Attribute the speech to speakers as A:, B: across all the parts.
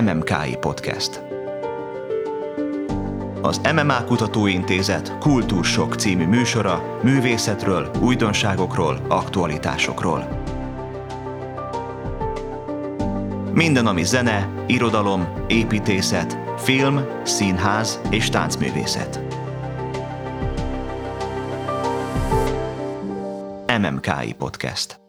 A: MMKI Podcast. Az MMA Kutatóintézet Kultúrsok című műsora művészetről, újdonságokról, aktualitásokról. Minden, ami zene, irodalom, építészet, film, színház és táncművészet. MMKI Podcast.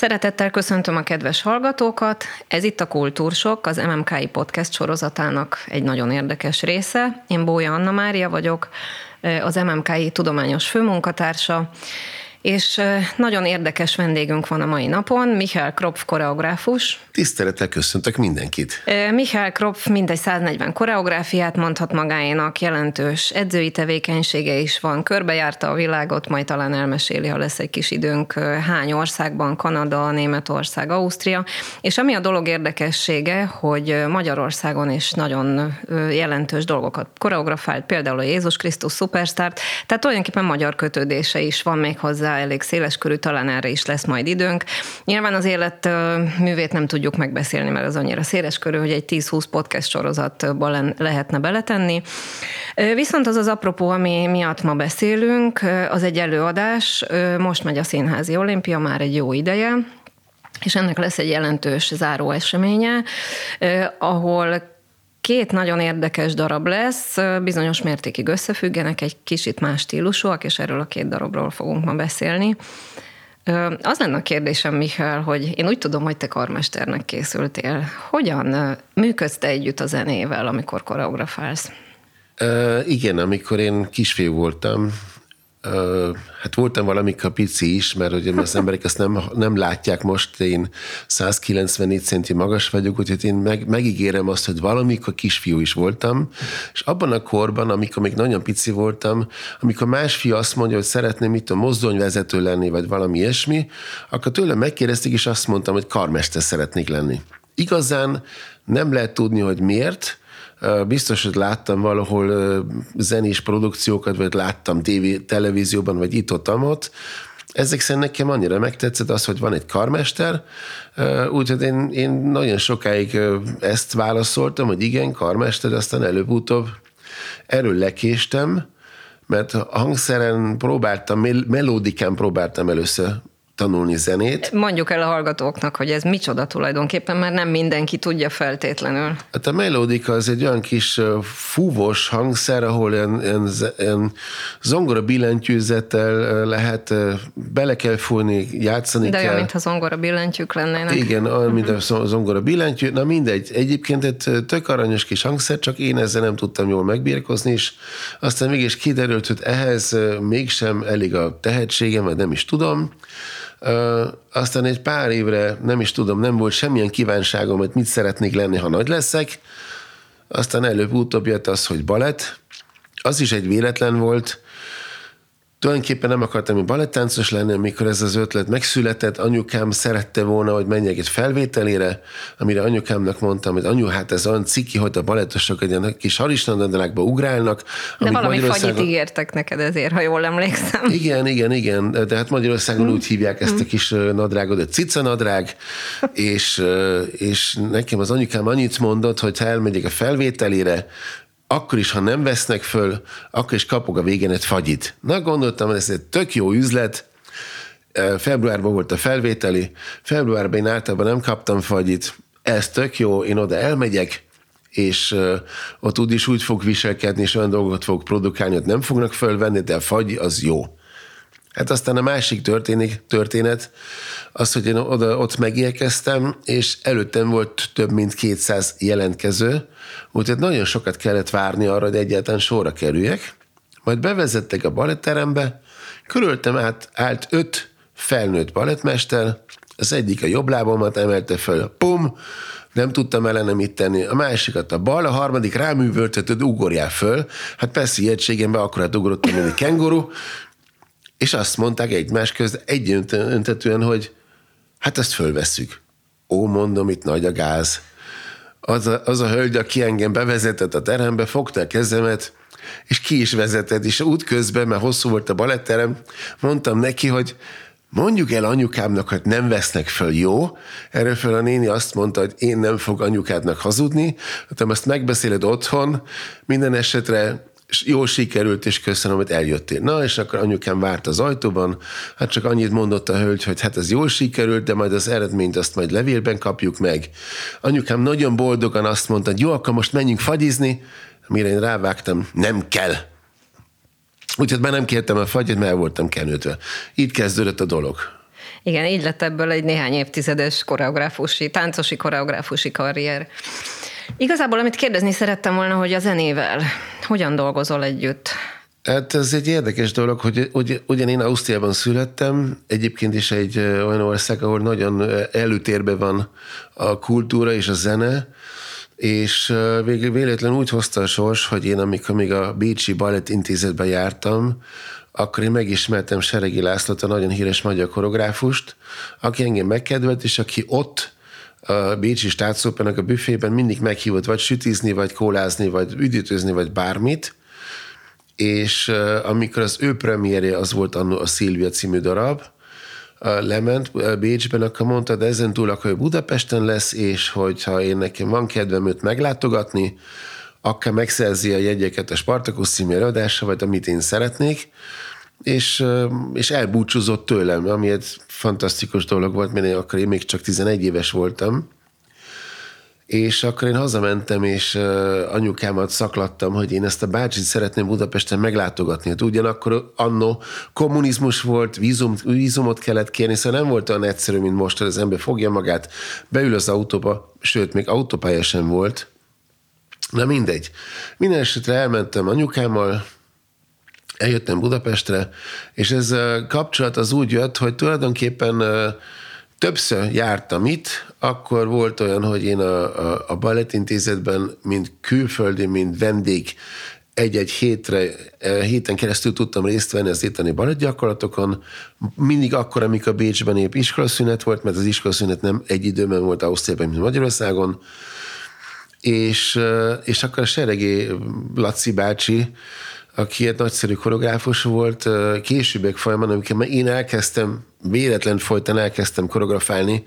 B: Szeretettel köszöntöm a kedves hallgatókat. Ez itt a Kultúrsok, az MMKI Podcast sorozatának egy nagyon érdekes része. Én Bója Anna Mária vagyok, az MMKI tudományos főmunkatársa, és nagyon érdekes vendégünk van a mai napon, Michael Kropf koreográfus.
C: Tisztelettel köszöntök mindenkit.
B: Michael Kropf mintegy 140 koreográfiát mondhat magáénak, jelentős edzői tevékenysége is van, körbejárta a világot, majd talán elmeséli, ha lesz egy kis időnk, hány országban, Kanada, Németország, Ausztria, és ami a dolog érdekessége, hogy Magyarországon is nagyon jelentős dolgokat koreografált, például a Jézus Krisztus Superstart, tehát tulajdonképpen magyar kötődése is van még hozzá elég széles körű, talán erre is lesz majd időnk. Nyilván az élet művét nem tudjuk megbeszélni, mert az annyira széles körű, hogy egy 10-20 podcast sorozatban lehetne beletenni. Viszont az az apropó, ami miatt ma beszélünk, az egy előadás. Most megy a Színházi Olimpia már egy jó ideje, és ennek lesz egy jelentős záró eseménye, ahol Két nagyon érdekes darab lesz, bizonyos mértékig összefüggenek, egy kicsit más stílusúak, és erről a két darabról fogunk ma beszélni. Az lenne a kérdésem, Michael, hogy én úgy tudom, hogy te karmesternek készültél. Hogyan működsz te együtt a zenével, amikor koreografálsz?
C: Uh, igen, amikor én kisfiú voltam, hát voltam valamikor pici is, mert ugye az emberek ezt nem, nem látják most, én 194 centi magas vagyok, úgyhogy én meg, megígérem azt, hogy valamikor kisfiú is voltam, és abban a korban, amikor még nagyon pici voltam, amikor más fiú azt mondja, hogy szeretném mit a mozdonyvezető lenni, vagy valami ilyesmi, akkor tőlem megkérdezték, és azt mondtam, hogy karmester szeretnék lenni. Igazán nem lehet tudni, hogy miért, Biztos, hogy láttam valahol zenés produkciókat, vagy láttam tévé, televízióban, vagy itt-ott, ott. Ezek szerint nekem annyira megtetszett az, hogy van egy karmester, úgyhogy én, én nagyon sokáig ezt válaszoltam, hogy igen, karmester, aztán előbb-utóbb erről lekéstem, mert hangszeren próbáltam, melódikán próbáltam először tanulni zenét.
B: Mondjuk el a hallgatóknak, hogy ez micsoda tulajdonképpen, mert nem mindenki tudja feltétlenül.
C: Hát a melódika az egy olyan kis fúvós hangszer, ahol ilyen, ilyen, ilyen zongora billentyűzettel lehet, bele kell fújni, játszani
B: De
C: kell.
B: olyan, mintha zongora billentyűk lennének.
C: Igen, olyan, mint a mhm. zongora billentyű. Na mindegy, egyébként egy tök aranyos kis hangszer, csak én ezzel nem tudtam jól megbírkozni, és aztán mégis kiderült, hogy ehhez mégsem elég a tehetségem, vagy nem is tudom. Aztán egy pár évre, nem is tudom, nem volt semmilyen kívánságom, hogy mit szeretnék lenni, ha nagy leszek. Aztán előbb-utóbb jött az, hogy balett. Az is egy véletlen volt, Tulajdonképpen nem akartam hogy balettáncos lenni, amikor ez az ötlet megszületett. Anyukám szerette volna, hogy menjek egy felvételére, amire anyukámnak mondtam, hogy anyu, hát ez olyan ciki, hogy a balettosok egy ilyen kis harisnadrágba ugrálnak.
B: De valami Magyarországon... fagyit ígértek neked ezért, ha jól emlékszem.
C: Igen, igen, igen, de hát Magyarországon hmm. úgy hívják ezt a kis nadrágot, hogy cica nadrág, és, és nekem az anyukám annyit mondott, hogy ha elmegyek a felvételére, akkor is, ha nem vesznek föl, akkor is kapok a végén egy fagyit. Na, gondoltam, ez egy tök jó üzlet, februárban volt a felvételi, februárban én általában nem kaptam fagyit, ez tök jó, én oda elmegyek, és ott úgy is úgy fog viselkedni, és olyan dolgokat fog produkálni, hogy nem fognak fölvenni, de a fagy az jó. Hát aztán a másik történik, történet, az, hogy én oda, ott megérkeztem, és előttem volt több mint 200 jelentkező, úgyhogy nagyon sokat kellett várni arra, hogy egyáltalán sorra kerüljek. Majd bevezettek a baletterembe, körültem át, állt öt felnőtt balettmester, az egyik a jobb lábamat emelte föl, pum, nem tudtam ellene mit tenni. A másikat a bal, a harmadik ráművöltött, hogy ugorjál föl. Hát persze ilyetségemben akkor hát ugrottam, mint egy kenguru, és azt mondták egymás közt egyöntetően, hogy hát ezt fölvesszük. Ó, mondom, itt nagy a gáz. Az a, az a hölgy, aki engem bevezetett a terembe, fogta a kezemet, és ki is vezetett, és út közben, mert hosszú volt a baletterem, mondtam neki, hogy mondjuk el anyukámnak, hogy nem vesznek föl, jó? Erről föl a néni azt mondta, hogy én nem fog anyukádnak hazudni, te azt megbeszéled otthon, minden esetre jól sikerült, és köszönöm, hogy eljöttél. Na, és akkor anyukám várt az ajtóban, hát csak annyit mondott a hölgy, hogy hát ez jól sikerült, de majd az eredményt azt majd levélben kapjuk meg. Anyukám nagyon boldogan azt mondta, hogy jó, akkor most menjünk fagyizni, mire én rávágtam, nem kell. Úgyhogy már nem kértem a fagyit, mert el voltam kenődve. Így kezdődött a dolog.
B: Igen, így lett ebből egy néhány évtizedes koreográfusi, táncosi koreográfusi karrier. Igazából, amit kérdezni szerettem volna, hogy a zenével hogyan dolgozol együtt?
C: Hát ez egy érdekes dolog, hogy ugy, ugyan én Ausztriában születtem, egyébként is egy olyan ország, ahol nagyon előtérben van a kultúra és a zene, és végül véletlenül úgy hozta a sors, hogy én amikor még a Bécsi Balett Intézetben jártam, akkor én megismertem Seregi Lászlót, a nagyon híres magyar koreográfust, aki engem megkedvelt, és aki ott a Bécsi Státszópenek a büfében mindig meghívott vagy sütizni, vagy kólázni, vagy üdítőzni, vagy bármit, és amikor az ő premierje az volt annó a Szilvia című darab, lement Bécsben, akkor mondta, de ezen túl akkor Budapesten lesz, és hogyha én nekem van kedvem őt meglátogatni, akkor megszerzi a jegyeket a Spartakusz című előadásra, vagy amit én szeretnék, és, és elbúcsúzott tőlem, ami egy fantasztikus dolog volt, mert én akkor én még csak 11 éves voltam, és akkor én hazamentem, és anyukámat szaklattam, hogy én ezt a bácsit szeretném Budapesten meglátogatni. Hát ugyanakkor annó kommunizmus volt, vízum, vízumot kellett kérni, szóval nem volt olyan egyszerű, mint most, hogy az ember fogja magát, beül az autóba, sőt, még autópálya sem volt. Na mindegy. Minden esetre elmentem anyukámmal, eljöttem Budapestre, és ez a kapcsolat az úgy jött, hogy tulajdonképpen többször jártam itt, akkor volt olyan, hogy én a, a, a Balettintézetben, mint külföldi, mint vendég, egy-egy hétre, héten keresztül tudtam részt venni az itteni balettgyakorlatokon, mindig akkor, amikor Bécsben épp iskolaszünet volt, mert az iskolaszünet nem egy időben volt Ausztriában, mint Magyarországon, és, és akkor a Seregi Laci bácsi, aki egy nagyszerű koreográfus volt, későbbek folyamán, amikor én elkezdtem, véletlen folyton elkezdtem koreografálni,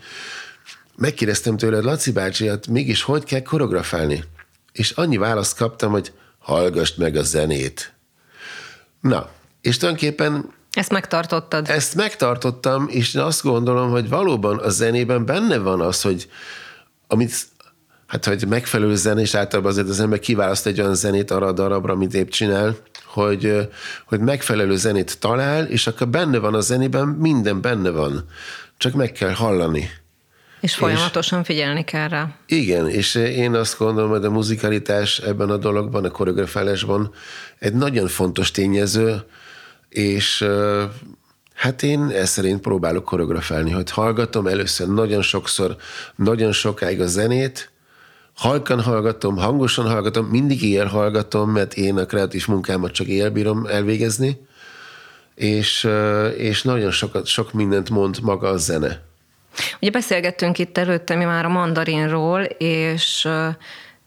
C: megkérdeztem tőle, Laci bácsi, hát mégis hogy kell koreografálni? És annyi választ kaptam, hogy hallgassd meg a zenét. Na, és tulajdonképpen
B: ezt megtartottad?
C: Ezt megtartottam, és én azt gondolom, hogy valóban a zenében benne van az, hogy amit hát hogy megfelelő zene, és általában azért az ember kiválaszt egy olyan zenét arra a darabra, amit épp csinál, hogy, hogy megfelelő zenét talál, és akkor benne van a zenében, minden benne van. Csak meg kell hallani.
B: És folyamatosan és, figyelni kell rá.
C: Igen, és én azt gondolom, hogy a muzikalitás ebben a dologban, a koreografálásban egy nagyon fontos tényező, és hát én ezt szerint próbálok koreografálni, hogy hallgatom először nagyon sokszor, nagyon sokáig a zenét, halkan hallgatom, hangosan hallgatom, mindig éjjel hallgatom, mert én a kreatív munkámat csak éjjel bírom elvégezni, és, és nagyon sokat, sok mindent mond maga a zene.
B: Ugye beszélgettünk itt előtte mi már a mandarinról, és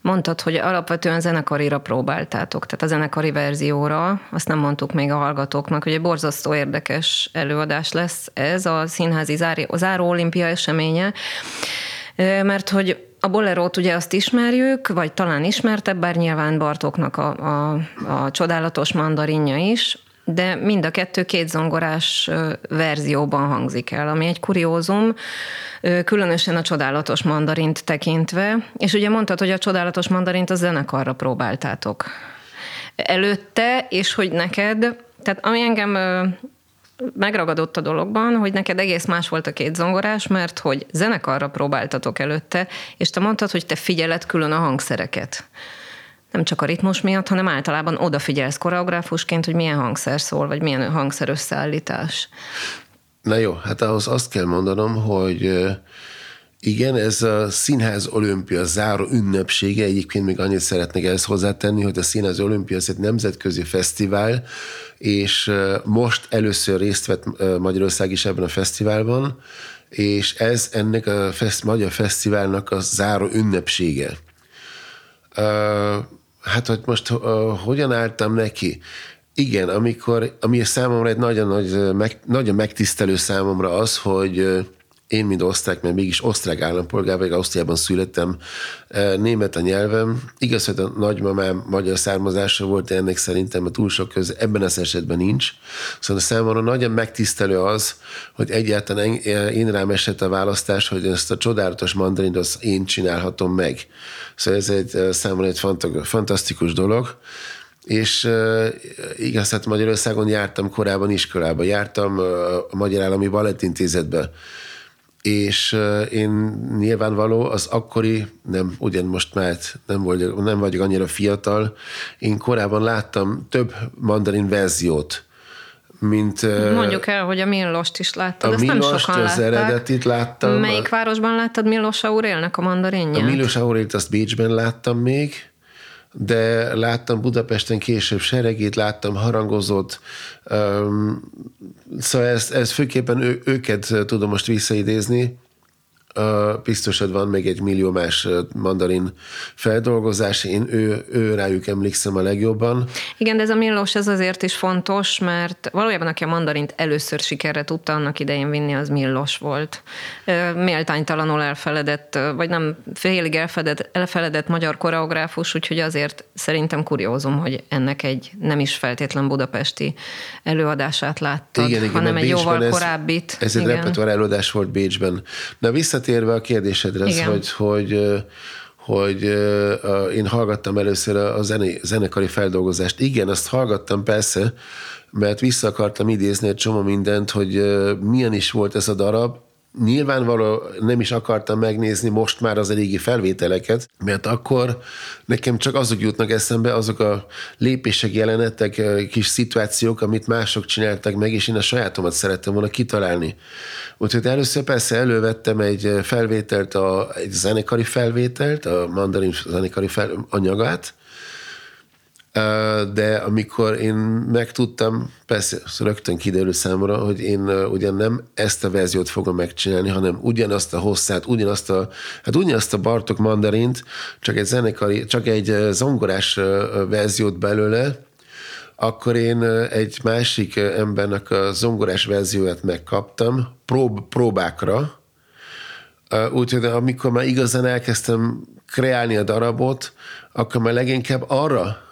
B: mondtad, hogy alapvetően zenekarira próbáltátok, tehát a zenekari verzióra, azt nem mondtuk még a hallgatóknak, hogy egy borzasztó érdekes előadás lesz ez a színházi záró olimpia eseménye, mert hogy a bolerót ugye azt ismerjük, vagy talán ismertebb, bár nyilván Bartóknak a, a, a csodálatos mandarinja is, de mind a kettő két zongorás verzióban hangzik el, ami egy kuriózum, különösen a csodálatos mandarint tekintve. És ugye mondtad, hogy a csodálatos mandarint a zenekarra próbáltátok előtte, és hogy neked, tehát ami engem megragadott a dologban, hogy neked egész más volt a két zongorás, mert hogy zenekarra próbáltatok előtte, és te mondtad, hogy te figyeled külön a hangszereket. Nem csak a ritmus miatt, hanem általában odafigyelsz koreográfusként, hogy milyen hangszer szól, vagy milyen hangszer összeállítás.
C: Na jó, hát ahhoz azt kell mondanom, hogy igen, ez a Színház Olimpia záró ünnepsége, egyébként még annyit szeretnék ezt hozzátenni, hogy a Színház Olimpia az egy nemzetközi fesztivál, és most először részt vett Magyarország is ebben a fesztiválban, és ez ennek a fesz, Magyar Fesztiválnak a záró ünnepsége. Hát, hogy most hogyan álltam neki? Igen, amikor, ami számomra egy nagyon, nagy, meg, nagyon megtisztelő számomra az, hogy én, mint osztrák, mert mégis osztrák állampolgár vagy Ausztriában születtem, német a nyelvem. Igaz, hogy a nagymamám magyar származása volt, de ennek szerintem a túl sok köz ebben az esetben nincs. Szóval számomra nagyon megtisztelő az, hogy egyáltalán én rám esett a választás, hogy ezt a csodálatos mandarint azt én csinálhatom meg. Szóval ez egy számomra egy fantasztikus dolog és uh, igaz, hát Magyarországon jártam korábban iskolába, jártam uh, a Magyar Állami Balettintézetbe, és én nyilvánvaló az akkori, nem, ugyan most már nem, vagyok, nem vagyok annyira fiatal, én korábban láttam több mandarin verziót, mint...
B: Mondjuk el, hogy a Millost is láttad,
C: a
B: ezt
C: Millost,
B: nem sokan
C: az eredetit láttam.
B: Melyik városban láttad Millos Aurélnek a mandarinját?
C: A Milos Aurélt azt Bécsben láttam még, de láttam Budapesten később seregét, láttam harangozót, szóval ez, ez főképpen ő, őket tudom most visszaidézni, Biztos, hogy van még egy millió más mandarin feldolgozás, én ő, ő rájuk emlékszem a legjobban.
B: Igen, de ez a Millos ez azért is fontos, mert valójában aki a mandarint először sikerre tudta annak idején vinni, az Millos volt. Méltánytalanul elfeledett, vagy nem félig elfeledett, elfeledett magyar koreográfus, úgyhogy azért szerintem kuriózum, hogy ennek egy nem is feltétlen budapesti előadását láttad,
C: igen, igen,
B: hanem egy
C: Bécsben
B: jóval
C: ez,
B: korábbit.
C: Ez egy repertoár előadás volt Bécsben. Na visszatérve a kérdésedre, az, hogy, hogy hogy én hallgattam először a zené, zenekari feldolgozást. Igen, azt hallgattam persze, mert vissza akartam idézni egy csomó mindent, hogy milyen is volt ez a darab, nyilvánvaló nem is akartam megnézni most már az régi felvételeket, mert akkor nekem csak azok jutnak eszembe, azok a lépések, jelenetek, kis szituációk, amit mások csináltak meg, és én a sajátomat szerettem volna kitalálni. Úgyhogy először persze elővettem egy felvételt, a, egy zenekari felvételt, a mandarin zenekari fel, anyagát, de amikor én megtudtam, persze rögtön kiderült számomra, hogy én ugyan nem ezt a verziót fogom megcsinálni, hanem ugyanazt a hosszát, ugyanazt a, hát ugyanazt a Bartok mandarint, csak egy zenekari, csak egy zongorás verziót belőle, akkor én egy másik embernek a zongorás verzióját megkaptam prób, próbákra, úgyhogy amikor már igazán elkezdtem kreálni a darabot, akkor már leginkább arra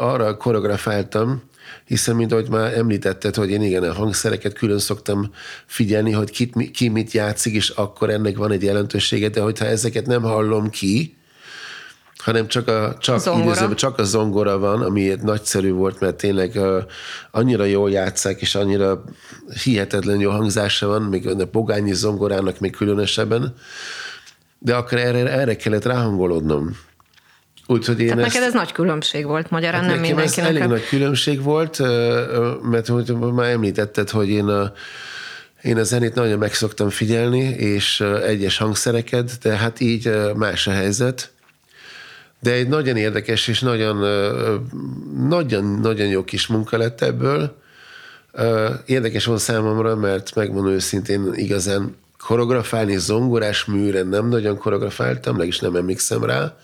C: arra koreografáltam, hiszen, mint ahogy már említetted, hogy én igen, a hangszereket külön szoktam figyelni, hogy ki, ki mit játszik, és akkor ennek van egy jelentősége, de hogyha ezeket nem hallom ki, hanem csak a, csak,
B: zongora.
C: Idézőben, csak a zongora van, ami nagyszerű volt, mert tényleg uh, annyira jól játszák, és annyira hihetetlen jó hangzása van, még a bogányi zongorának még különösebben, de akkor erre, erre kellett ráhangolódnom.
B: Úgyhogy én Tehát ezt, neked ez nagy különbség volt, magyarán hát nem mindenkinek.
C: elég nagy különbség volt, mert hogy már említetted, hogy én a, én a zenét nagyon meg szoktam figyelni, és egyes hangszereket, de hát így más a helyzet. De egy nagyon érdekes és nagyon, nagyon, nagyon jó kis munka lett ebből. Érdekes volt számomra, mert megmondom őszintén igazán koreografálni zongorás műre nem nagyon koreografáltam, meg is nem emlékszem rá.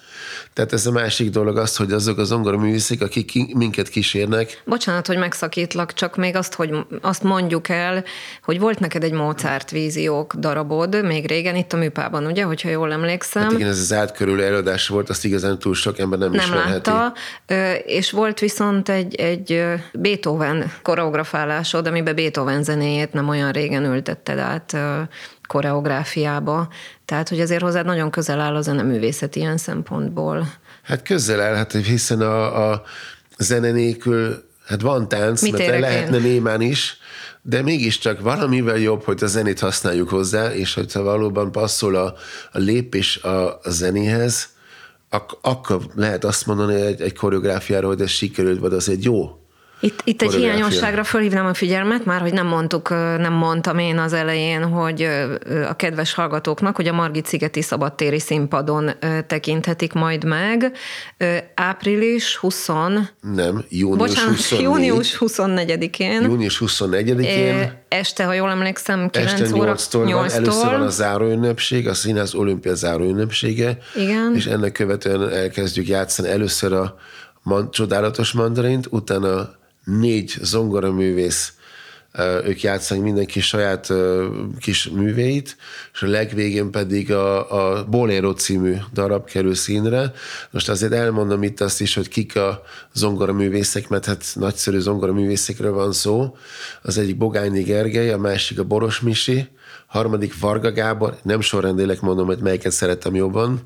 C: Tehát ez a másik dolog az, hogy azok az zongora művészek, akik minket kísérnek.
B: Bocsánat, hogy megszakítlak, csak még azt, hogy azt mondjuk el, hogy volt neked egy Mozart víziók darabod még régen itt a műpában, ugye, hogyha jól emlékszem. Hát
C: igen, ez az átkörülő előadás volt, azt igazán túl sok ember nem,
B: nem
C: ismerheti.
B: látta, és volt viszont egy, egy Beethoven koreografálásod, amiben Beethoven zenéjét nem olyan régen ültetted át koreográfiába. Tehát, hogy azért hozzád nagyon közel áll a zeneművészet ilyen szempontból.
C: Hát közel áll, hát hiszen a, a zene nélkül, hát van tánc,
B: Mit
C: mert lehetne
B: én?
C: némán is, de mégiscsak valamivel jobb, hogy a zenét használjuk hozzá, és hogyha valóban passzol a, a lépés a, a zenéhez, ak- akkor lehet azt mondani egy, egy koreográfiára, hogy ez sikerült, vagy az egy jó
B: itt, itt egy hiányosságra fölhívnám a figyelmet, már hogy nem mondtuk, nem mondtam én az elején, hogy a kedves hallgatóknak, hogy a Margit szigeti szabadtéri színpadon tekinthetik majd meg. Április 20...
C: Nem, június
B: Bocsánat,
C: 24.
B: június 24-én.
C: Június 24-én.
B: Este, ha jól emlékszem, 9
C: este 8-tól,
B: óra.
C: 8-tól van. Először van a záróünnepség, a Színház Olimpia záróünnepsége.
B: Igen.
C: És ennek követően elkezdjük játszani először a man, csodálatos mandarint, utána négy zongoraművész ők játszanak mindenki saját kis műveit, és a legvégén pedig a, a Bolero című darab kerül színre. Most azért elmondom itt azt is, hogy kik a zongoraművészek, mert hát nagyszerű zongoraművészekről van szó. Az egyik Bogányi Gergely, a másik a Boros Misi, harmadik Varga Gábor, nem sorrendélek mondom, hogy melyiket szeretem jobban,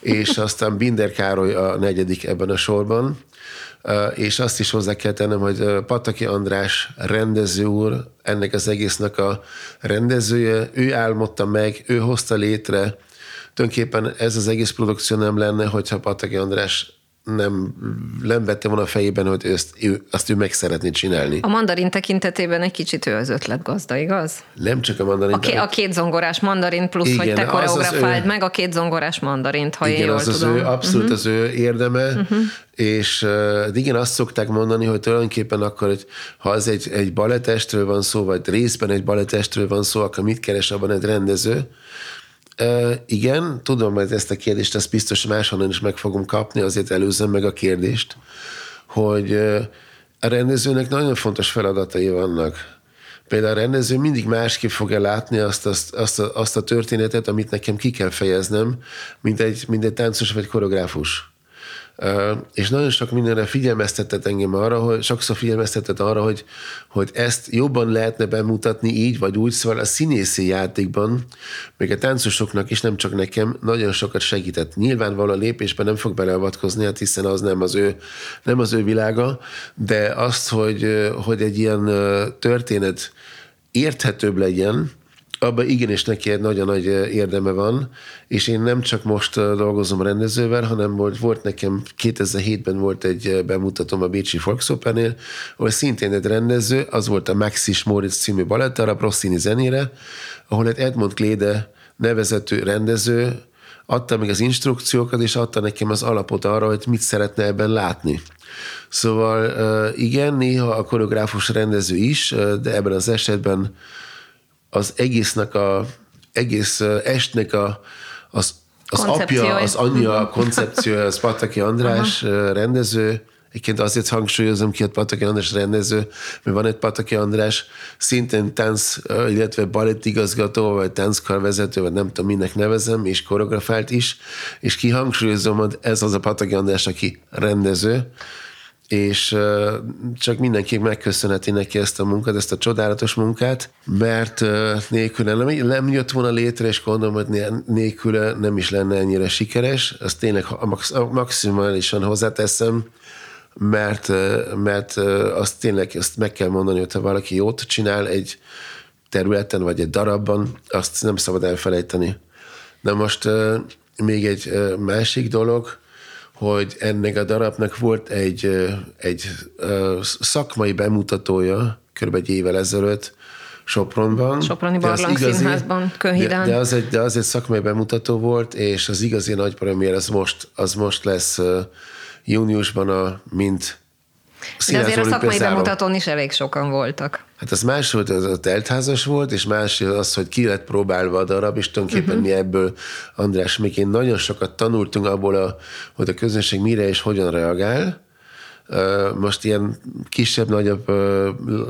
C: és aztán Binder Károly a negyedik ebben a sorban és azt is hozzá kell tennem, hogy Pataki András rendező úr, ennek az egésznek a rendezője, ő álmodta meg, ő hozta létre, tulajdonképpen ez az egész produkció nem lenne, hogyha Pataki András nem, nem vette volna a fejében, hogy ezt, ő, azt ő meg szeretné csinálni.
B: A mandarin tekintetében egy kicsit ő az ötletgazda, igaz?
C: Nem csak a mandarin.
B: A, ké, a két zongorás mandarin plusz, Igen, hogy te koreografáld meg a két zongorás mandarint, ha
C: igen,
B: én jól
C: az
B: tudom.
C: Az ő, abszolút uh-huh. az ő érdeme, uh-huh. és uh, igen, azt szokták mondani, hogy tulajdonképpen akkor, hogy ha az egy, egy balettestről van szó, vagy részben egy balettestről van szó, akkor mit keres abban egy rendező? Uh, igen, tudom, hogy ezt a kérdést ezt biztos máshonnan is meg fogom kapni, azért előzem meg a kérdést, hogy a rendezőnek nagyon fontos feladatai vannak. Például a rendező mindig másképp fogja látni azt, azt, azt, a, azt a történetet, amit nekem ki kell fejeznem, mint egy, mint egy táncos vagy koreográfus. És nagyon sok mindenre figyelmeztetett engem arra, hogy sokszor figyelmeztetett arra, hogy, hogy ezt jobban lehetne bemutatni így vagy úgy, szóval a színészi játékban, még a táncosoknak is, nem csak nekem, nagyon sokat segített. Nyilvánvalóan a lépésben nem fog beleavatkozni, hát hiszen az nem az ő, nem az ő világa, de azt, hogy, hogy egy ilyen történet érthetőbb legyen, abban igenis neki egy nagyon nagy eh, érdeme van, és én nem csak most eh, dolgozom rendezővel, hanem volt, volt nekem 2007-ben volt egy eh, bemutatom a Bécsi Volksopernnél, ahol szintén egy rendező, az volt a Maxis Moritz című a Rossini zenére, ahol egy Edmond Kléde nevezető rendező adta meg az instrukciókat, és adta nekem az alapot arra, hogy mit szeretne ebben látni. Szóval igen, néha a koreográfus rendező is, de ebben az esetben az egésznek a, egész estnek a, az, az apja, az anyja a koncepciója, az Pataki András Aha. rendező, Egyébként azért hangsúlyozom ki, hogy Pataki András rendező, mert van egy Pataki András szintén tánc, illetve balettigazgató, vagy tánckarvezető, vagy nem tudom, minek nevezem, és koreografált is, és kihangsúlyozom, hogy ez az a Pataki András, aki rendező, és csak mindenki megköszönheti neki ezt a munkát, ezt a csodálatos munkát, mert nélküle nem, nem jött volna létre, és gondolom, hogy nélküle nem is lenne ennyire sikeres. Azt tényleg maximálisan hozzáteszem, mert, mert azt tényleg azt meg kell mondani, hogy ha valaki jót csinál egy területen, vagy egy darabban, azt nem szabad elfelejteni. Na most még egy másik dolog, hogy ennek a darabnak volt egy, egy szakmai bemutatója, kb. egy évvel ezelőtt, Sopronban.
B: Soproni Barlang igazi, Színházban,
C: Könhidán. De, de, az egy, de az egy szakmai bemutató volt, és az igazi nagy premier az most, az most lesz júniusban a mint
B: de azért a szakmai bemutatón is elég sokan voltak.
C: Hát az más volt, az a teltházas volt, és más az, hogy ki lett próbálva a darab, és tulajdonképpen uh-huh. mi ebből, András, még én nagyon sokat tanultunk abból, a, hogy a közönség mire és hogyan reagál. Most ilyen kisebb-nagyobb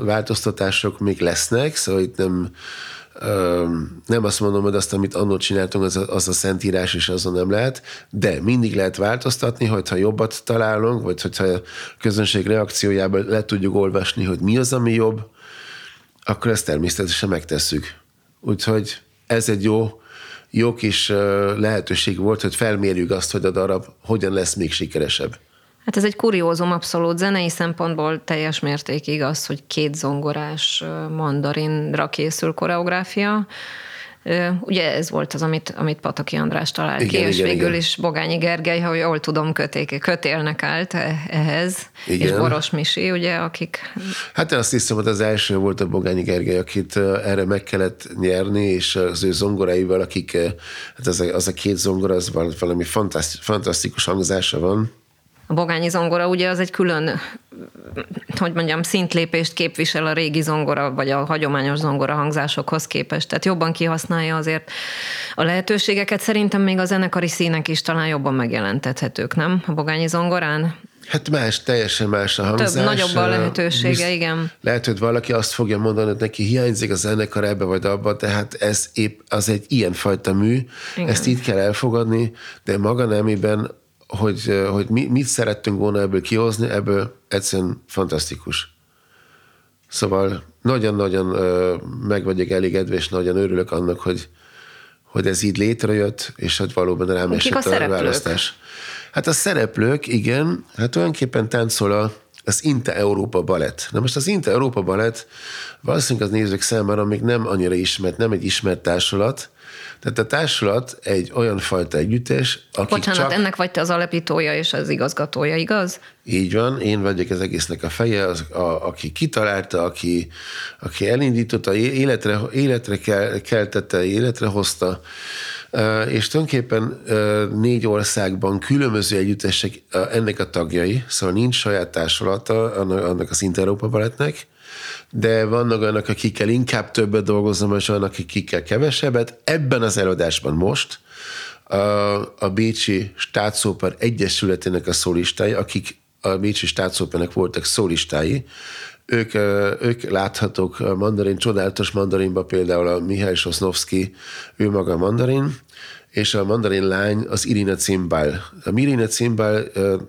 C: változtatások még lesznek, szóval itt nem, nem azt mondom, hogy azt, amit annól csináltunk, az a, az a szentírás, és azon nem lehet, de mindig lehet változtatni, hogyha jobbat találunk, vagy hogyha a közönség reakciójában le tudjuk olvasni, hogy mi az, ami jobb, akkor ezt természetesen megtesszük. Úgyhogy ez egy jó, jó kis lehetőség volt, hogy felmérjük azt, hogy a darab hogyan lesz még sikeresebb.
B: Hát ez egy kuriózum abszolút zenei szempontból teljes mértékig az, hogy két zongorás mandarinra készül koreográfia. Ugye ez volt az, amit, amit Pataki András talált igen, ki, és igen, végül igen. is Bogányi Gergely, ha jól tudom, köték, kötélnek állt e, ehhez, igen. és Boros Misi, ugye, akik...
C: Hát én azt hiszem, hogy az első volt a Bogányi Gergely, akit erre meg kellett nyerni, és az ő zongoráival, akik, hát az a, az a két zongora, az valami fantasztikus hangzása van,
B: A bogányi zongora ugye az egy külön, hogy mondjam, szintlépést képvisel a régi zongora, vagy a hagyományos zongora hangzásokhoz képest. Tehát jobban kihasználja azért a lehetőségeket. Szerintem még a zenekari színek is talán jobban megjelentethetők, nem? A bogányi zongorán?
C: Hát más, teljesen más a hangzás.
B: Több, nagyobb a lehetősége, Bizt, igen.
C: Lehet, hogy valaki azt fogja mondani, hogy neki hiányzik a zenekar ebbe vagy abba, tehát ez épp az egy ilyenfajta mű, igen. ezt így kell elfogadni, de maga nemében, hogy, hogy mi, mit szerettünk volna ebből kihozni, ebből egyszerűen fantasztikus. Szóval nagyon-nagyon meg vagyok elégedve, és nagyon örülök annak, hogy, hogy ez így létrejött, és hogy valóban rám esett a, a választás. Hát a szereplők, igen, hát tulajdonképpen táncol a, az Inte Európa Balett. Na most az Inte Európa Balett valószínűleg az nézők számára még nem annyira ismert, nem egy ismert társulat, tehát a társulat egy olyan fajta együttes,
B: aki Bocsánat, csak... ennek vagy te az alapítója és az igazgatója, igaz?
C: Így van, én vagyok az egésznek a feje, az, a, aki kitalálta, aki, aki elindította, életre, életre keltette, életre hozta, és tulajdonképpen négy országban különböző együttesek ennek a tagjai, szóval nincs saját társulata annak az Inter-Európa Balettnek, de vannak olyanok, akikkel inkább többet dolgozom, és vannak, akikkel kevesebbet. Ebben az előadásban most a, a Bécsi Státszóper Egyesületének a szólistái, akik a Bécsi Státszópernek voltak szólistái, ők, ők láthatók mandarin, csodálatos mandarinba, például a Mihály Sosnovski, ő maga mandarin, és a mandarin lány az Irina Cimbál. A Irina Cimbál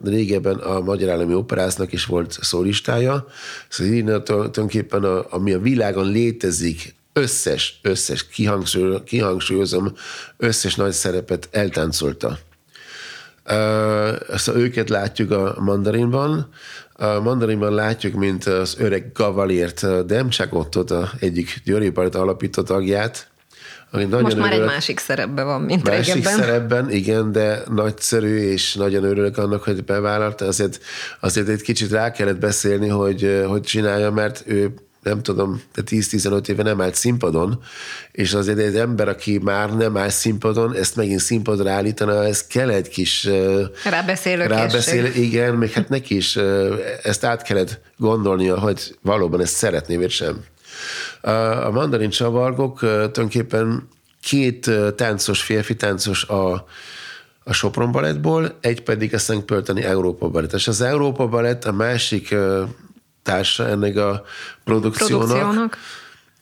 C: régebben a Magyar Állami Operáznak is volt szólistája. Szóval Irina tulajdonképpen, a, ami a világon létezik, összes, összes, kihangsúlyozom, összes nagy szerepet eltáncolta. Ezt őket látjuk a mandarinban. A mandarinban látjuk, mint az öreg Gavaliert Demcsakottot, a egyik Győri alapított tagját,
B: ami nagyon Most már örülök. egy másik szerepben van, mint
C: másik
B: régebben.
C: Másik szerepben, igen, de nagyszerű, és nagyon örülök annak, hogy bevállalta. Azért, azért egy kicsit rá kellett beszélni, hogy, hogy csinálja, mert ő nem tudom, de 10-15 éve nem állt színpadon, és azért egy ember, aki már nem áll színpadon, ezt megint színpadra állítana, ez kell egy kis...
B: Rábeszélő
C: Rábeszél, igen, még hát neki is ezt át kellett gondolnia, hogy valóban ezt szeretné, vagy sem. A mandarin csavargok tulajdonképpen két táncos, férfi táncos a, a Sopron Balettból, egy pedig a Szentpölteni Európa Balett. És az Európa Balett a másik társa ennek a produkciónak. produkciónak.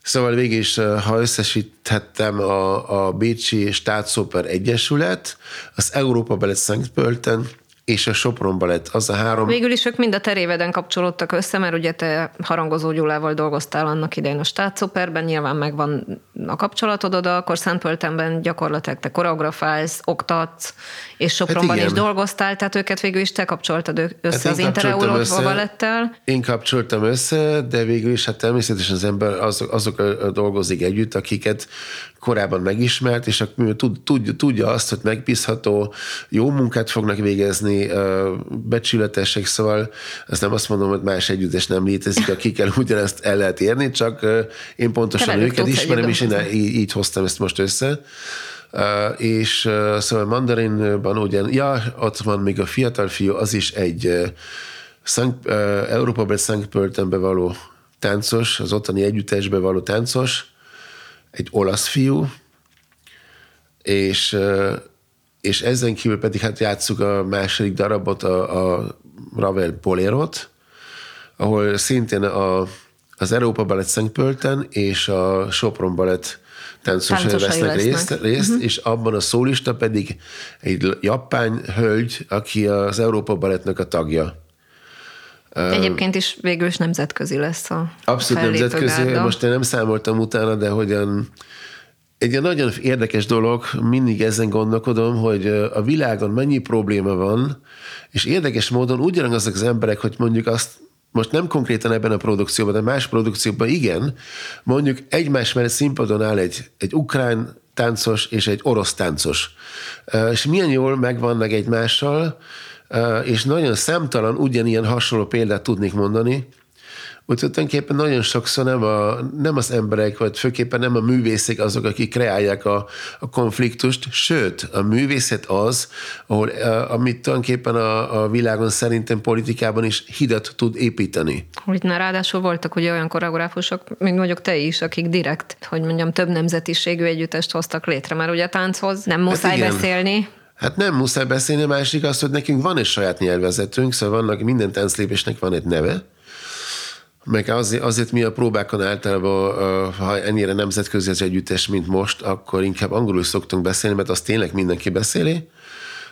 C: Szóval végig is, ha összesíthettem a, a Bécsi Staatsoper Egyesület, az Európa Balett Szentpölten, és a Sopronba lett az a három.
B: Végül is ők mind a teréveden kapcsolódtak össze, mert ugye te Harangozó Gyulával dolgoztál annak idején a Státszoperben, nyilván megvan a kapcsolatod oda, akkor Szentpöltenben gyakorlatilag te koreografálsz, oktatsz, és Sopronban hát is dolgoztál, tehát őket végül is te kapcsoltad össze hát az Intereurópa balettel.
C: Én kapcsoltam össze, de végül is hát természetesen az ember azok, azok dolgozik együtt, akiket korábban megismert, és tud, tud, tudja azt, hogy megbízható, jó munkát fognak végezni, becsületesek, szóval ezt nem azt mondom, hogy más együttes nem létezik, akikkel ugyanezt el lehet érni, csak én pontosan Kevelük őket ismerem, és én így, így hoztam ezt most össze. Uh, és uh, szóval mandarinban ugyan, ja, ott van még a fiatal fiú, az is egy uh, Szank, uh, Európa Szentpöltenbe való táncos, az ottani együttesbe való táncos, egy olasz fiú, és, és ezen kívül pedig hát játsszuk a második darabot, a, a Ravel Polérot, ahol szintén a, az Európa Balett Szentpölten és a Sopron Balett táncosai vesznek részt, részt uh-huh. és abban a szólista pedig egy japán hölgy, aki az Európa Balettnek a tagja.
B: Egyébként is végül is nemzetközi lesz a
C: Abszolút nemzetközi. Gárda. Most én nem számoltam utána, de hogyan egy nagyon érdekes dolog, mindig ezen gondolkodom, hogy a világon mennyi probléma van, és érdekes módon ugyanazok az emberek, hogy mondjuk azt most nem konkrétan ebben a produkcióban, de más produkcióban igen, mondjuk egymás mellett színpadon áll egy, egy ukrán táncos és egy orosz táncos. És milyen jól megvannak egymással, és nagyon számtalan ugyanilyen hasonló példát tudnék mondani, Úgyhogy tulajdonképpen nagyon sokszor nem, a, nem az emberek, vagy főképpen nem a művészek azok, akik kreálják a, a konfliktust, sőt, a művészet az, ahol, amit tulajdonképpen a, a világon szerintem politikában is hidat tud építeni.
B: Hogy na, ráadásul voltak ugye olyan koreográfusok, mint mondjuk te is, akik direkt, hogy mondjam, több nemzetiségű együttest hoztak létre, mert ugye a tánchoz nem muszáj hát beszélni,
C: Hát nem muszáj beszélni, a másik az, hogy nekünk van egy saját nyelvezetünk, szóval vannak, minden tánclépésnek van egy neve, meg azért, azért mi a próbákon általában, ha ennyire nemzetközi az együttes, mint most, akkor inkább angolul szoktunk beszélni, mert azt tényleg mindenki beszéli,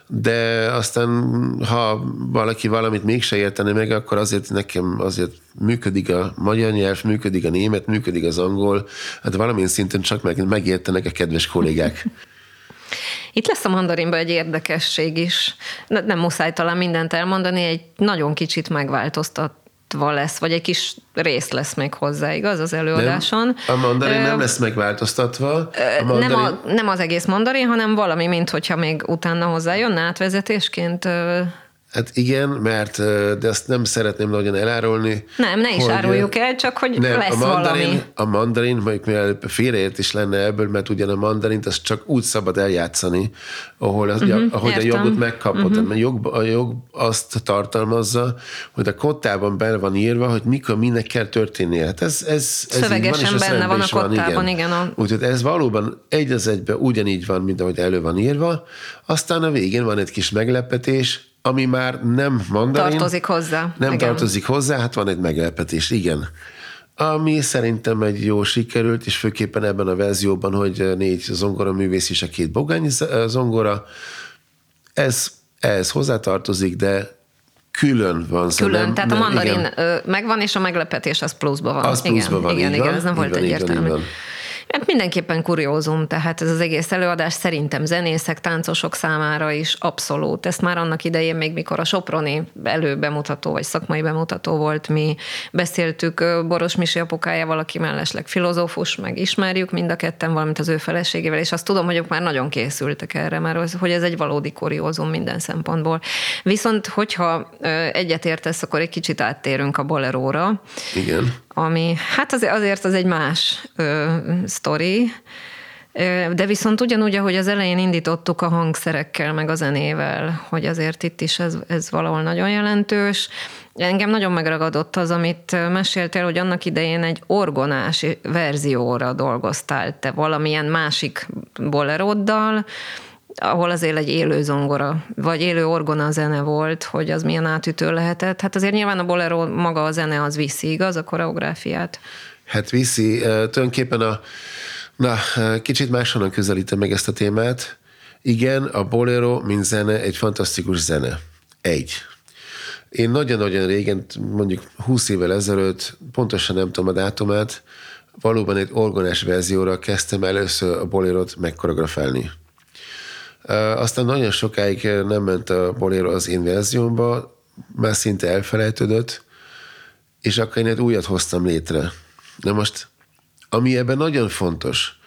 C: de aztán, ha valaki valamit mégse értene meg, akkor azért nekem azért működik a magyar nyelv, működik a német, működik az angol, hát valamilyen szinten csak meg, megértenek a kedves kollégák.
B: Itt lesz a mandarinban egy érdekesség is. Nem muszáj talán mindent elmondani, egy nagyon kicsit megváltoztat lesz, vagy egy kis rész lesz még hozzá, igaz, az előadáson.
C: Nem, a mandarin nem lesz megváltoztatva.
B: A mandarin... nem, a, nem az egész mandarin, hanem valami, mint hogyha még utána hozzájön átvezetésként.
C: Hát igen, mert de azt nem szeretném nagyon elárulni.
B: Nem, ne is hogy, áruljuk el, csak hogy nem, lesz a mandarin, valami.
C: A mandarin, majd mielőtt félreért is lenne ebből, mert ugyan a mandarint azt csak úgy szabad eljátszani, ahol, az, uh-huh, ahogy értem. a jogot megkapod. Uh-huh. A, jog, a jog azt tartalmazza, hogy a kottában bele van írva, hogy mikor minek kell történnie. Hát ez, ez, ez
B: Szövegesen van, benne van a kottában, van, igen. igen a...
C: Úgyhogy ez valóban egy az egyben ugyanígy van, mint ahogy elő van írva. Aztán a végén van egy kis meglepetés, ami már nem mandarin.
B: Tartozik hozzá.
C: Nem igen. tartozik hozzá, hát van egy meglepetés, igen. Ami szerintem egy jó sikerült, és főképpen ebben a verzióban, hogy négy zongora művész és a két bogány zongora. Ez ehhez hozzátartozik, de külön van.
B: Külön, szóval nem, tehát a mandarin igen. megvan, és a meglepetés az pluszban van.
C: Az pluszban
B: igen,
C: van,
B: igen, igen,
C: van,
B: ez nem volt egyértelmű. Van, Hát mindenképpen kuriózum, tehát ez az egész előadás szerintem zenészek, táncosok számára is abszolút. Ezt már annak idején, még mikor a Soproni előbemutató vagy szakmai bemutató volt, mi beszéltük Boros Misi apukájával, aki mellesleg filozófus, meg ismerjük mind a ketten, valamint az ő feleségével, és azt tudom, hogy ők már nagyon készültek erre, mert hogy ez egy valódi kuriózum minden szempontból. Viszont, hogyha egyetértesz, akkor egy kicsit áttérünk a boleróra.
C: Igen
B: ami hát azért, azért az egy más ö, sztori, de viszont ugyanúgy, ahogy az elején indítottuk a hangszerekkel, meg a zenével, hogy azért itt is ez, ez valahol nagyon jelentős. Engem nagyon megragadott az, amit meséltél, hogy annak idején egy orgonás verzióra dolgoztál te valamilyen másik boleroddal, ahol azért egy élő zongora, vagy élő orgona zene volt, hogy az milyen átütő lehetett. Hát azért nyilván a bolero maga a zene az viszi, igaz, a koreográfiát?
C: Hát viszi. Tulajdonképpen a, na, kicsit máshonnan közelítem meg ezt a témát. Igen, a bolero, mint zene, egy fantasztikus zene. Egy. Én nagyon-nagyon régen, mondjuk 20 évvel ezelőtt, pontosan nem tudom a dátumát, valóban egy orgonás verzióra kezdtem először a bolerot megkoreografálni. Aztán nagyon sokáig nem ment a Bolero az én verziómba, már szinte elfelejtődött, és akkor én egy újat hoztam létre. Na most, ami ebben nagyon fontos,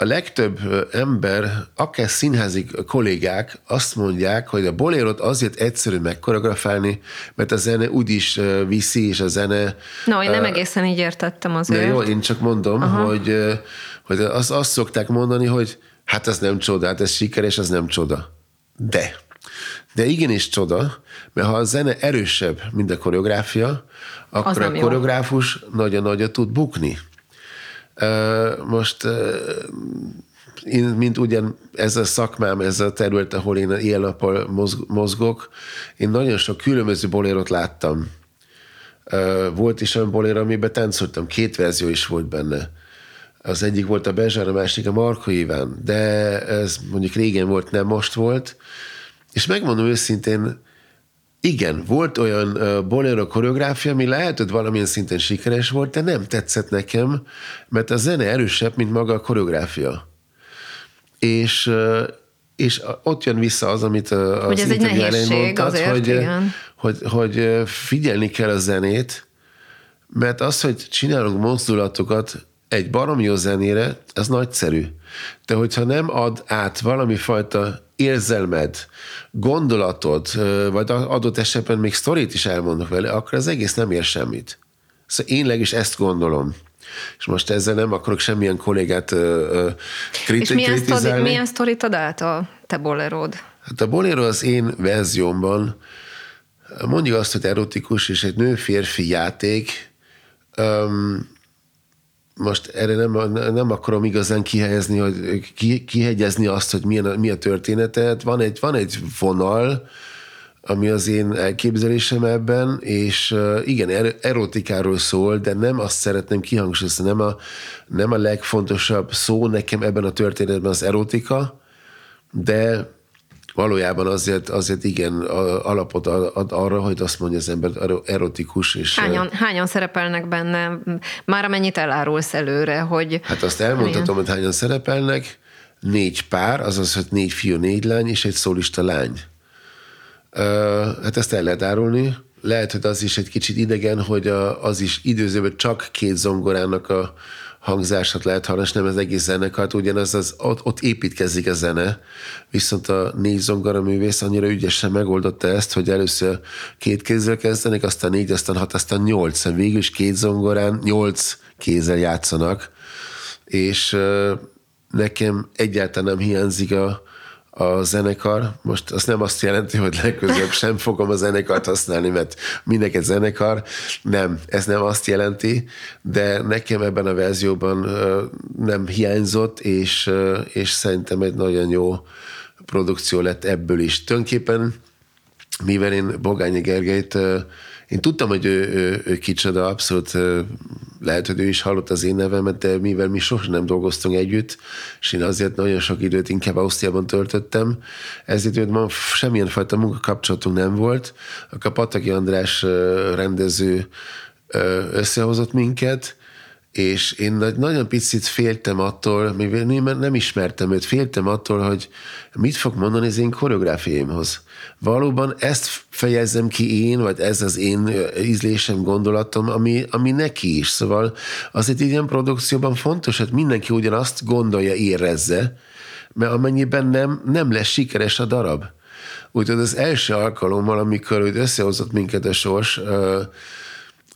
C: a legtöbb ember, akár színházi kollégák azt mondják, hogy a bolérot azért egyszerű megkoreografálni, mert a zene úgyis viszi, és a zene...
B: No, én nem uh, egészen így értettem azért.
C: De jó, én csak mondom, Aha. hogy, hogy azt, azt szokták mondani, hogy Hát ez nem csoda, hát ez sikeres, ez nem csoda. De. De igenis csoda, mert ha a zene erősebb, mint a koreográfia, akkor a koreográfus nagyon-nagyon tud bukni. Most én, mint ugyan ez a szakmám, ez a terület, ahol én éjjel-nappal mozgok, én nagyon sok különböző bolérot láttam. Volt is olyan bolér, amiben táncoltam, két verzió is volt benne az egyik volt a Bezsár, a másik a Marko Iván, de ez mondjuk régen volt, nem most volt. És megmondom őszintén, igen, volt olyan bolero koreográfia, ami lehet, hogy valamilyen szinten sikeres volt, de nem tetszett nekem, mert a zene erősebb, mint maga a koreográfia. És, és ott jön vissza az, amit a,
B: hogy ez egy nehézség mondtad, azért,
C: hogy,
B: igen.
C: hogy, hogy figyelni kell a zenét, mert az, hogy csinálunk mozdulatokat, egy baromi jó zenére, ez nagyszerű. De hogyha nem ad át valami fajta érzelmed, gondolatod, vagy adott esetben még sztorit is elmondok vele, akkor az egész nem ér semmit. Szóval én is ezt gondolom. És most ezzel nem akarok semmilyen kollégát uh, kriti- És
B: milyen, sztori, milyen sztorit ad át a te bolerod?
C: Hát a bolero az én verziómban mondjuk azt, hogy erotikus és egy nő-férfi játék. Most erre nem, nem akarom igazán kihelyezni, hogy kihegyezni azt, hogy milyen, mi a története. Van egy, van egy vonal, ami az én elképzelésem ebben, és igen, er-, erotikáról szól, de nem azt szeretném kihangsúlyozni, nem a, nem a legfontosabb szó nekem ebben a történetben az erotika, de valójában azért, azért igen alapot ad arra, hogy azt mondja az ember erotikus. És
B: hányan, hányan szerepelnek benne? Már amennyit elárulsz előre, hogy...
C: Hát azt elmondhatom, hogy hányan szerepelnek. Négy pár, azaz, hogy négy fiú, négy lány, és egy szólista lány. Hát ezt el lehet árulni. Lehet, hogy az is egy kicsit idegen, hogy az is időzőben csak két zongorának a hangzását lehet hallani, és nem az egész zenekart, ugyanaz az, ott, ott építkezik a zene, viszont a négy zongora művész annyira ügyesen megoldotta ezt, hogy először két kézzel kezdenek, aztán négy, aztán hat, aztán nyolc, végül is két zongorán nyolc kézzel játszanak, és nekem egyáltalán nem hiányzik a, a zenekar. Most az nem azt jelenti, hogy legközebb sem fogom a zenekart használni, mert mindenki zenekar. Nem, ez nem azt jelenti, de nekem ebben a verzióban nem hiányzott, és, és szerintem egy nagyon jó produkció lett ebből is. Tulajdonképpen, mivel én Bogányi Gergelyt én tudtam, hogy ő, ő, ő kicsoda, abszolút lehet, hogy ő is hallott az én nevemet, de mivel mi sosem nem dolgoztunk együtt, és én azért nagyon sok időt inkább Ausztriában töltöttem, ezért ma semmilyen fajta munkakapcsolatunk nem volt. Akkor Pataki András rendező összehozott minket, és én nagyon picit féltem attól, mivel nem ismertem őt, féltem attól, hogy mit fog mondani az én koreográfiáimhoz. Valóban ezt fejezem ki én, vagy ez az én ízlésem, gondolatom, ami, ami neki is. Szóval azért ilyen produkcióban fontos, hogy mindenki ugyanazt gondolja, érezze, mert amennyiben nem, nem lesz sikeres a darab. Úgyhogy az első alkalommal, amikor összehozott minket a sors,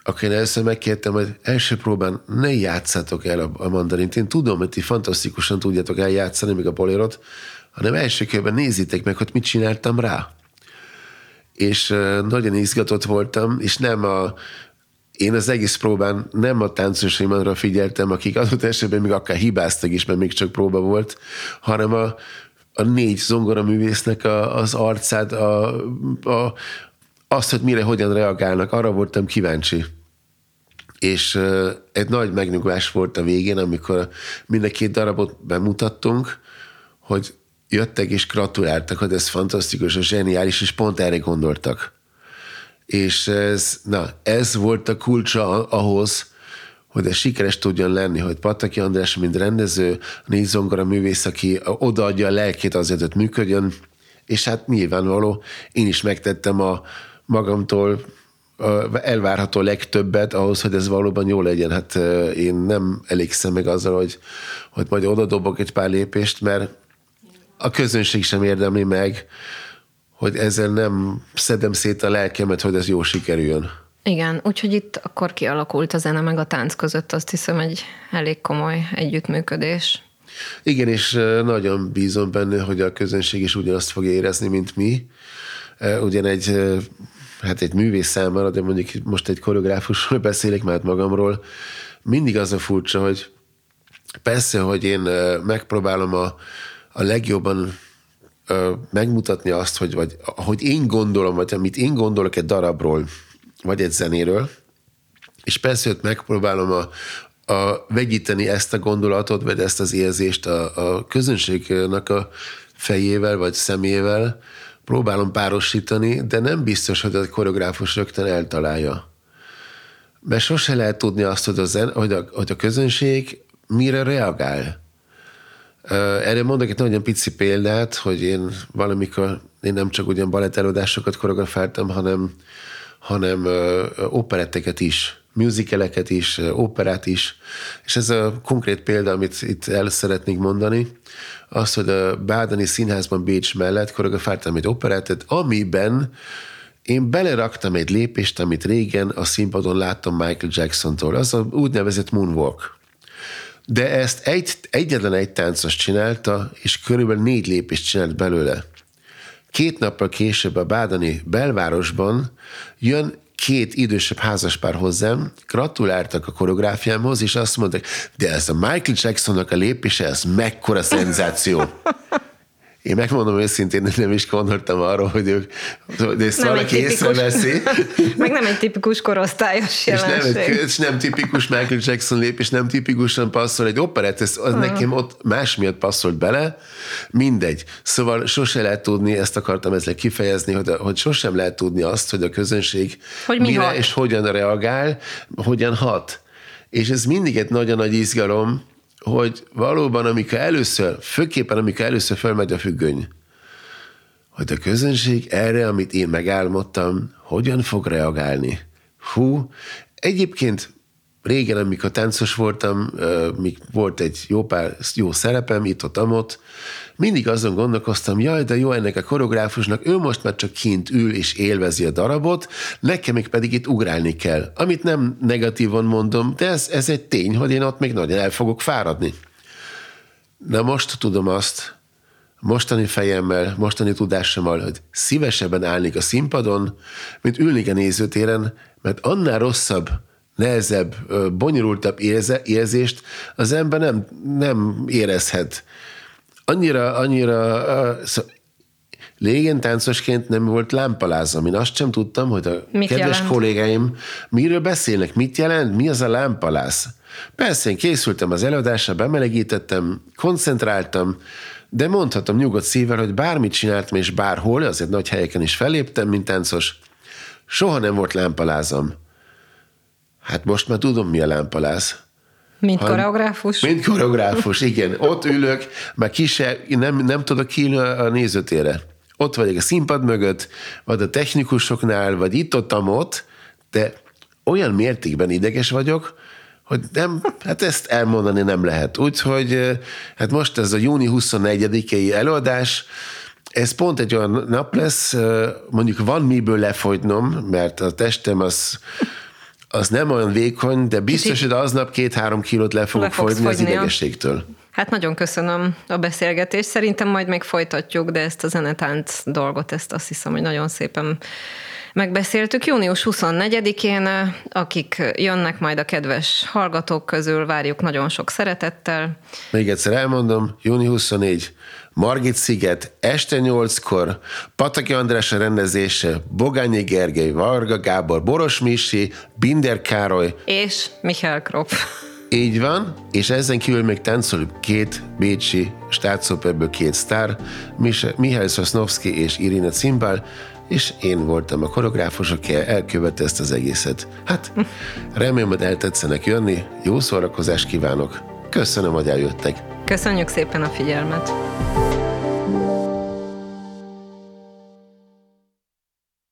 C: akkor először megkértem, hogy első próbán ne játszátok el a, mandarint. Én tudom, hogy ti fantasztikusan tudjátok eljátszani, még a polérot, hanem első körben nézzétek meg, hogy mit csináltam rá. És uh, nagyon izgatott voltam, és nem a, én az egész próbán nem a táncosaimra figyeltem, akik adott esetben még akár hibáztak is, mert még csak próba volt, hanem a, a négy zongoraművésznek a, az arcát, a, a, azt, hogy mire, hogyan reagálnak, arra voltam kíváncsi. És egy nagy megnyugvás volt a végén, amikor mind a két darabot bemutattunk, hogy jöttek és gratuláltak, hogy ez fantasztikus, és zseniális, és pont erre gondoltak. És ez, na, ez volt a kulcsa ahhoz, hogy ez sikeres tudjon lenni, hogy Pataki András, mint rendező, négy zongora művész, aki odaadja a lelkét azért, hogy működjön, és hát nyilvánvaló, én is megtettem a, magamtól elvárható legtöbbet ahhoz, hogy ez valóban jó legyen. Hát én nem elégszem meg azzal, hogy, hogy majd oda dobok egy pár lépést, mert a közönség sem érdemli meg, hogy ezzel nem szedem szét a lelkemet, hogy ez jó sikerüljön.
B: Igen, úgyhogy itt akkor kialakult a zene meg a tánc között, azt hiszem egy elég komoly együttműködés.
C: Igen, és nagyon bízom benne, hogy a közönség is ugyanazt fogja érezni, mint mi. Ugyan egy hát egy művész számára, de mondjuk most egy koreográfusról beszélek már magamról, mindig az a furcsa, hogy persze, hogy én megpróbálom a, a legjobban megmutatni azt, hogy vagy, hogy én gondolom, vagy amit én gondolok egy darabról, vagy egy zenéről, és persze, hogy megpróbálom a, a vegyíteni ezt a gondolatot, vagy ezt az érzést a, a közönségnek a fejével, vagy szemével, próbálom párosítani, de nem biztos, hogy a koreográfus rögtön eltalálja. Mert sose lehet tudni azt, hogy a, zen, hogy a, hogy a közönség mire reagál. Erre mondok egy nagyon pici példát, hogy én valamikor, én nem csak ugyan balett előadásokat koreografáltam, hanem, hanem operetteket is. musicaleket is, operát is, és ez a konkrét példa, amit itt el szeretnék mondani, az, hogy a Bádani Színházban Bécs mellett koreografáltam egy operettet, amiben én beleraktam egy lépést, amit régen a színpadon láttam Michael Jackson-tól, az a úgynevezett moonwalk. De ezt egy, egyetlen egy táncos csinálta, és körülbelül négy lépést csinált belőle. Két nappal később a Bádani belvárosban jön két idősebb házaspár hozzám, gratuláltak a koreográfiámhoz, és azt mondták, de ez a Michael Jacksonnak a lépése, ez mekkora szenzáció. Én megmondom őszintén, hogy nem is gondoltam arra, hogy ők, de ezt nem valaki észreveszi.
B: Meg nem egy tipikus korosztályos jelenség.
C: És nem, és nem tipikus Michael Jackson lépés, nem tipikusan passzol egy operett, ez az uh-huh. nekem ott más miatt passzolt bele, mindegy. Szóval sose lehet tudni, ezt akartam ezzel kifejezni, hogy, hogy sosem lehet tudni azt, hogy a közönség hogy mi mire hat? és hogyan reagál, hogyan hat. És ez mindig egy nagyon nagy izgalom, hogy valóban, amikor először, főképpen amikor először felmegy a függöny, hogy a közönség erre, amit én megálmodtam, hogyan fog reagálni. Hú, egyébként régen, amikor táncos voltam, még volt egy jó pár jó szerepem, itt ott, amott, mindig azon gondolkoztam, jaj, de jó ennek a koreográfusnak, ő most már csak kint ül és élvezi a darabot, nekem még pedig itt ugrálni kell. Amit nem negatívan mondom, de ez, ez egy tény, hogy én ott még nagyon el fogok fáradni. Na most tudom azt, mostani fejemmel, mostani tudásommal, hogy szívesebben állnék a színpadon, mint ülnék a nézőtéren, mert annál rosszabb, nehezebb, bonyolultabb érze, érzést az ember nem, nem érezhet. Annyira, annyira, szó, Légen táncosként nem volt lámpalázam. Én azt sem tudtam, hogy a mit kedves jelent? kollégáim miről beszélnek, mit jelent, mi az a lámpaláz. Persze, én készültem az előadásra, bemelegítettem, koncentráltam, de mondhatom nyugodt szívvel, hogy bármit csináltam, és bárhol, azért nagy helyeken is felléptem, mint táncos, soha nem volt lámpalázam. Hát most már tudom, mi a lámpaláz.
B: Mint ha, koreográfus?
C: Mint koreográfus, igen. Ott ülök, már kise, nem, nem tudok kiülni a nézőtére. Ott vagyok a színpad mögött, vagy a technikusoknál, vagy itt-ott, ott, de olyan mértékben ideges vagyok, hogy nem, hát ezt elmondani nem lehet. Úgyhogy hát most ez a júni 24-i előadás, ez pont egy olyan nap lesz, mondjuk van miből lefogynom, mert a testem az az nem olyan vékony, de biztos, hogy aznap két-három kilót le fogok fogyni az idegességtől.
B: Hát nagyon köszönöm a beszélgetést. Szerintem majd még folytatjuk, de ezt a zenetánc dolgot, ezt azt hiszem, hogy nagyon szépen megbeszéltük. Június 24-én, akik jönnek majd a kedves hallgatók közül, várjuk nagyon sok szeretettel.
C: Még egyszer elmondom, júni 24, Margit sziget, este 8-kor, Pataki András a rendezése, Bogányi Gergely, Varga Gábor, Boros Misi, Binder Károly.
B: És Michael Kropf.
C: Így van, és ezen kívül még táncol két bécsi státszóperből két sztár, Mihály Szosnovszki és Irina Cimbal, és én voltam a koreográfus, aki elkövette ezt az egészet. Hát, remélem, hogy eltetszenek jönni, jó szórakozást kívánok, köszönöm, hogy eljöttek.
B: Köszönjük szépen a figyelmet!